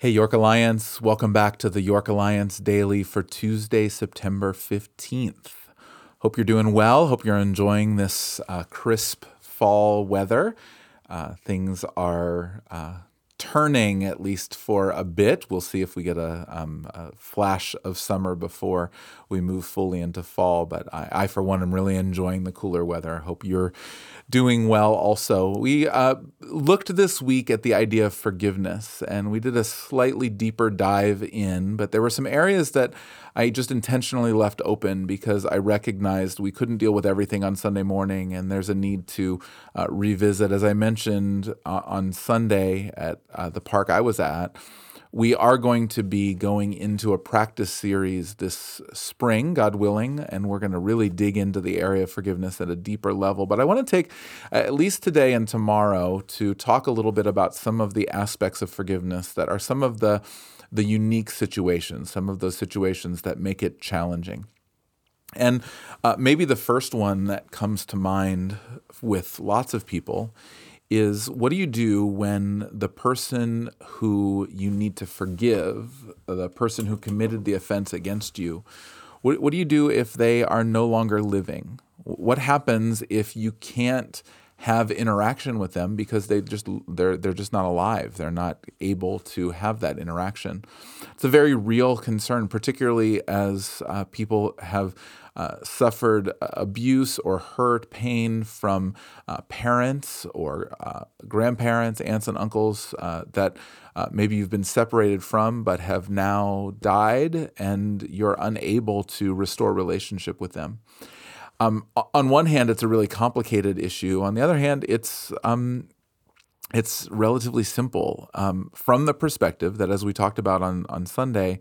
Hey, York Alliance, welcome back to the York Alliance Daily for Tuesday, September 15th. Hope you're doing well. Hope you're enjoying this uh, crisp fall weather. Uh, things are uh, turning at least for a bit. We'll see if we get a, um, a, flash of summer before we move fully into fall. But I, I, for one, am really enjoying the cooler weather. I Hope you're doing well also. We uh, looked this week at the idea of forgiveness and we did a slightly deeper dive in, but there were some areas that I just intentionally left open because I recognized we couldn't deal with everything on Sunday morning and there's a need to uh, revisit. As I mentioned uh, on Sunday at uh, the park I was at, we are going to be going into a practice series this spring, God willing, and we're going to really dig into the area of forgiveness at a deeper level. But I want to take at least today and tomorrow to talk a little bit about some of the aspects of forgiveness that are some of the the unique situations, some of those situations that make it challenging. And uh, maybe the first one that comes to mind with lots of people is what do you do when the person who you need to forgive, the person who committed the offense against you, what, what do you do if they are no longer living? What happens if you can't have interaction with them because they just they're they're just not alive. They're not able to have that interaction. It's a very real concern, particularly as uh, people have uh, suffered abuse or hurt, pain from uh, parents or uh, grandparents, aunts and uncles uh, that uh, maybe you've been separated from but have now died, and you're unable to restore relationship with them. Um, on one hand, it's a really complicated issue. On the other hand, it's um, it's relatively simple. Um, from the perspective that, as we talked about on on Sunday,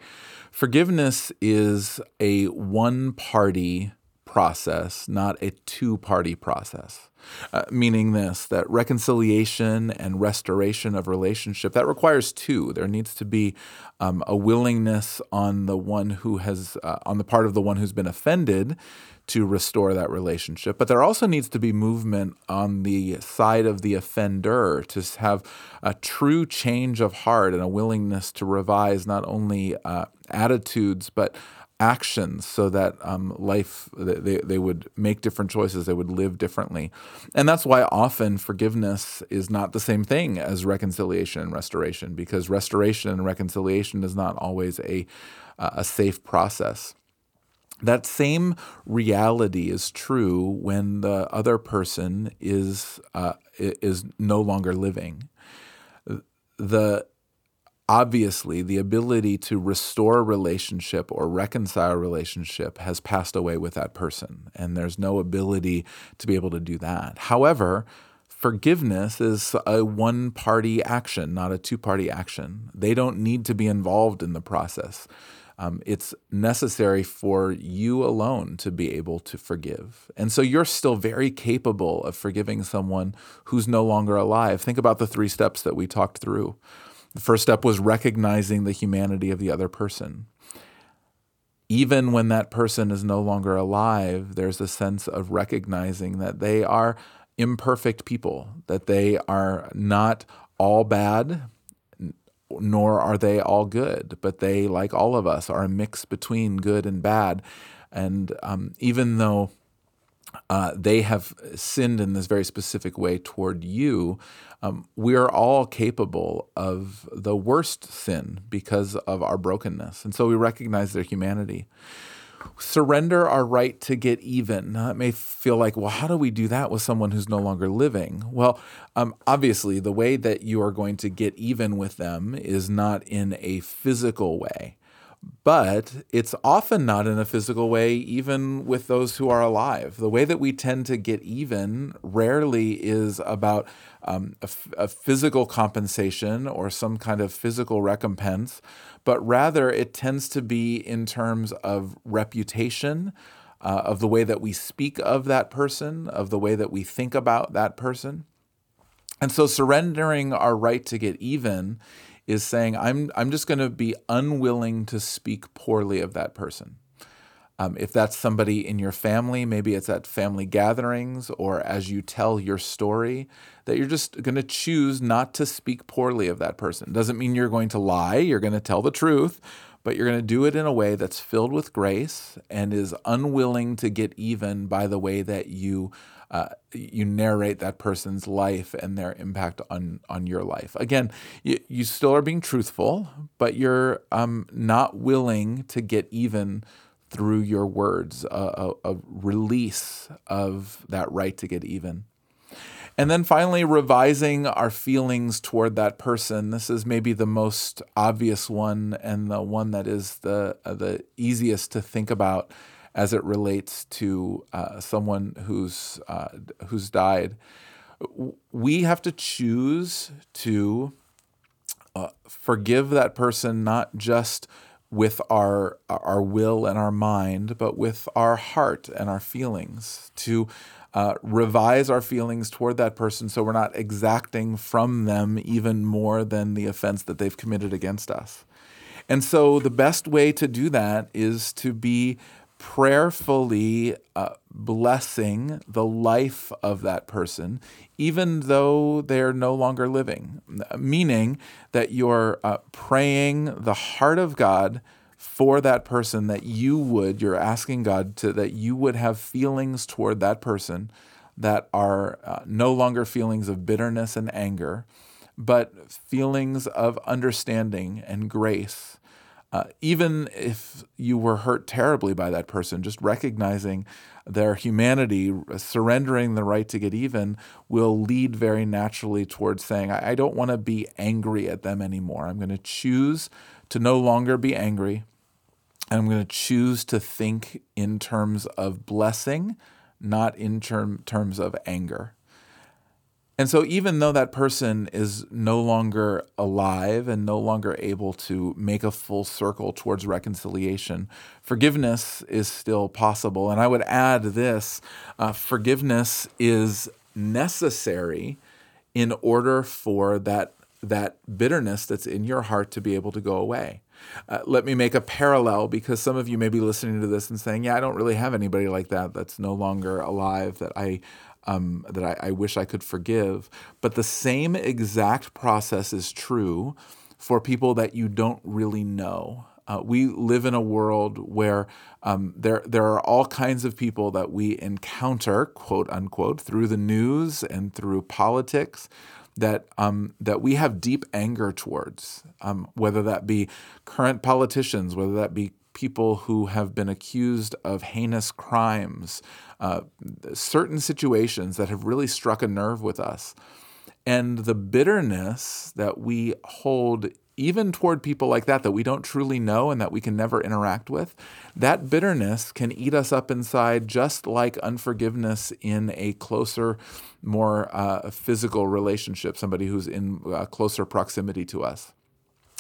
forgiveness is a one party process, not a two party process. Uh, meaning this that reconciliation and restoration of relationship that requires two there needs to be um, a willingness on the one who has uh, on the part of the one who's been offended to restore that relationship. But there also needs to be movement on the side of the offender to have a true change of heart and a willingness to revise not only uh, attitudes, but actions so that um, life they, they would make different choices they would live differently and that's why often forgiveness is not the same thing as reconciliation and restoration because restoration and reconciliation is not always a, a safe process that same reality is true when the other person is uh, is no longer living. The obviously the ability to restore a relationship or reconcile a relationship has passed away with that person, and there's no ability to be able to do that. However, forgiveness is a one party action, not a two party action. They don't need to be involved in the process. Um, it's necessary for you alone to be able to forgive. And so you're still very capable of forgiving someone who's no longer alive. Think about the three steps that we talked through. The first step was recognizing the humanity of the other person. Even when that person is no longer alive, there's a sense of recognizing that they are imperfect people, that they are not all bad, nor are they all good, but they, like all of us, are a mix between good and bad. And um, even though uh, they have sinned in this very specific way toward you, um, we are all capable of the worst sin because of our brokenness. And so we recognize their humanity surrender our right to get even. Now, it may feel like, well, how do we do that with someone who's no longer living? Well, um, obviously, the way that you are going to get even with them is not in a physical way. But it's often not in a physical way, even with those who are alive. The way that we tend to get even rarely is about um, a, a physical compensation or some kind of physical recompense, but rather it tends to be in terms of reputation, uh, of the way that we speak of that person, of the way that we think about that person. And so surrendering our right to get even is saying, I'm, I'm just going to be unwilling to speak poorly of that person. Um, if that's somebody in your family, maybe it's at family gatherings or as you tell your story, that you're just going to choose not to speak poorly of that person. Doesn't mean you're going to lie, you're going to tell the truth, but you're going to do it in a way that's filled with grace and is unwilling to get even by the way that you uh, you narrate that person's life and their impact on on your life. Again, you, you still are being truthful, but you're um, not willing to get even through your words, a, a, a release of that right to get even. And then finally, revising our feelings toward that person. This is maybe the most obvious one and the one that is the uh, the easiest to think about as it relates to uh, someone who's uh, who's died. We have to choose to uh, forgive that person not just with our our will and our mind, but with our heart and our feelings. To uh, revise our feelings toward that person so we're not exacting from them even more than the offense that they've committed against us. And so the best way to do that is to be prayerfully uh, blessing the life of that person, even though they're no longer living. Meaning that you're uh, praying the heart of God for that person that you would you're asking God to that you would have feelings toward that person that are uh, no longer feelings of bitterness and anger but feelings of understanding and grace uh, even if you were hurt terribly by that person just recognizing their humanity surrendering the right to get even will lead very naturally towards saying i, I don't want to be angry at them anymore i'm going to choose to no longer be angry. And I'm going to choose to think in terms of blessing, not in term, terms of anger. And so, even though that person is no longer alive and no longer able to make a full circle towards reconciliation, forgiveness is still possible. And I would add this uh, forgiveness is necessary in order for that that bitterness that's in your heart to be able to go away. Uh, let me make a parallel because some of you may be listening to this and saying, "Yeah, I don't really have anybody like that that's no longer alive that I um, that I, I wish I could forgive." But the same exact process is true for people that you don't really know. Uh, we live in a world where um, there there are all kinds of people that we encounter, quote unquote, through the news and through politics that um, that we have deep anger towards, um, whether that be current politicians, whether that be people who have been accused of heinous crimes, uh, certain situations that have really struck a nerve with us, and the bitterness that we hold even toward people like that that we don't truly know and that we can never interact with, that bitterness can eat us up inside just like unforgiveness in a closer, more uh, physical relationship, somebody who's in uh, closer proximity to us.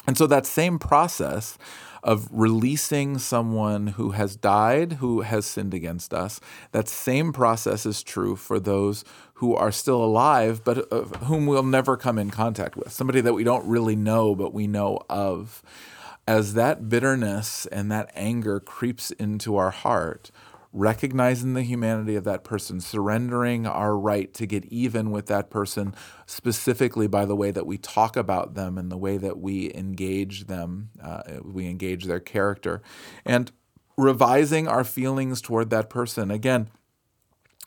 And so that same process of releasing someone who has died, who has sinned against us, that same process is true for those who are still alive, but whom we'll never come in contact with, somebody that we don't really know, but we know of. As that bitterness and that anger creeps into our heart, recognizing the humanity of that person, surrendering our right to get even with that person, specifically by the way that we talk about them and the way that we engage them, uh, we engage their character, and revising our feelings toward that person. Again,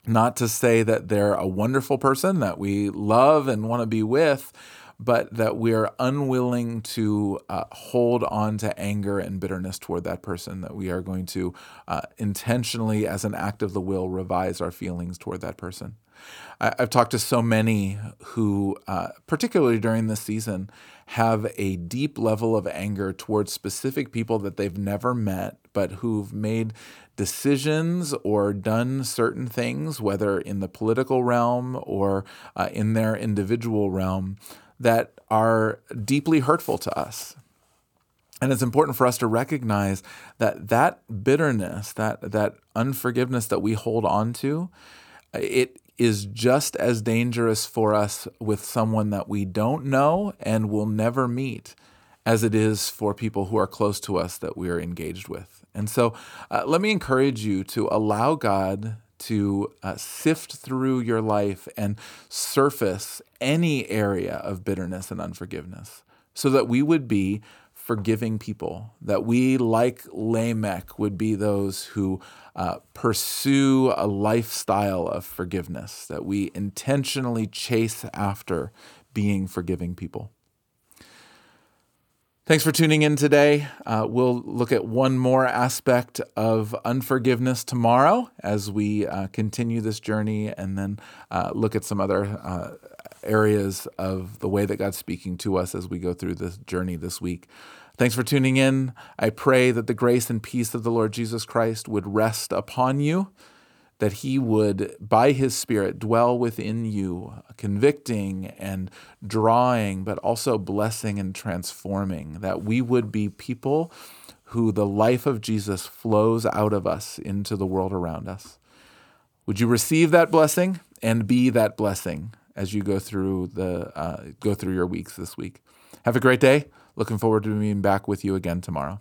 not to say that they're a wonderful person that we love and want to be with, but that we're unwilling to uh, hold on to anger and bitterness toward that person, that we are going to uh, intentionally, as an act of the will, revise our feelings toward that person. I, have talked to so many who, uh, particularly during this season, have a deep level of anger towards specific people that they've never met, but who've made decisions or done certain things, whether in the political realm or uh, in their individual realm, that are deeply hurtful to us. And it's important for us to recognize that that bitterness, that, that unforgiveness that we hold on to, it is just as dangerous for us with someone that we don't know and will never meet as it is for people who are close to us that we are engaged with. And so uh, let me encourage you to allow God to uh, sift through your life and surface any area of bitterness and unforgiveness so that we would be forgiving people, that we, like Lamech, would be those who uh, pursue a lifestyle of forgiveness, that we intentionally chase after being forgiving people. Thanks for tuning in today. Uh, we'll look at one more aspect of unforgiveness tomorrow as we uh, continue this journey and then uh, look at some other uh, areas of the way that God's speaking to us as we go through this journey this week. Thanks for tuning in. I pray that the grace and peace of the Lord Jesus Christ would rest upon you that He would, by His Spirit, dwell within you, convicting and drawing, but also blessing and transforming, that we would be people who the life of Jesus flows out of us into the world around us. Would you receive that blessing and be that blessing as you go through the uh, go through your weeks this week? Have a great day. Looking forward to being back with you again tomorrow.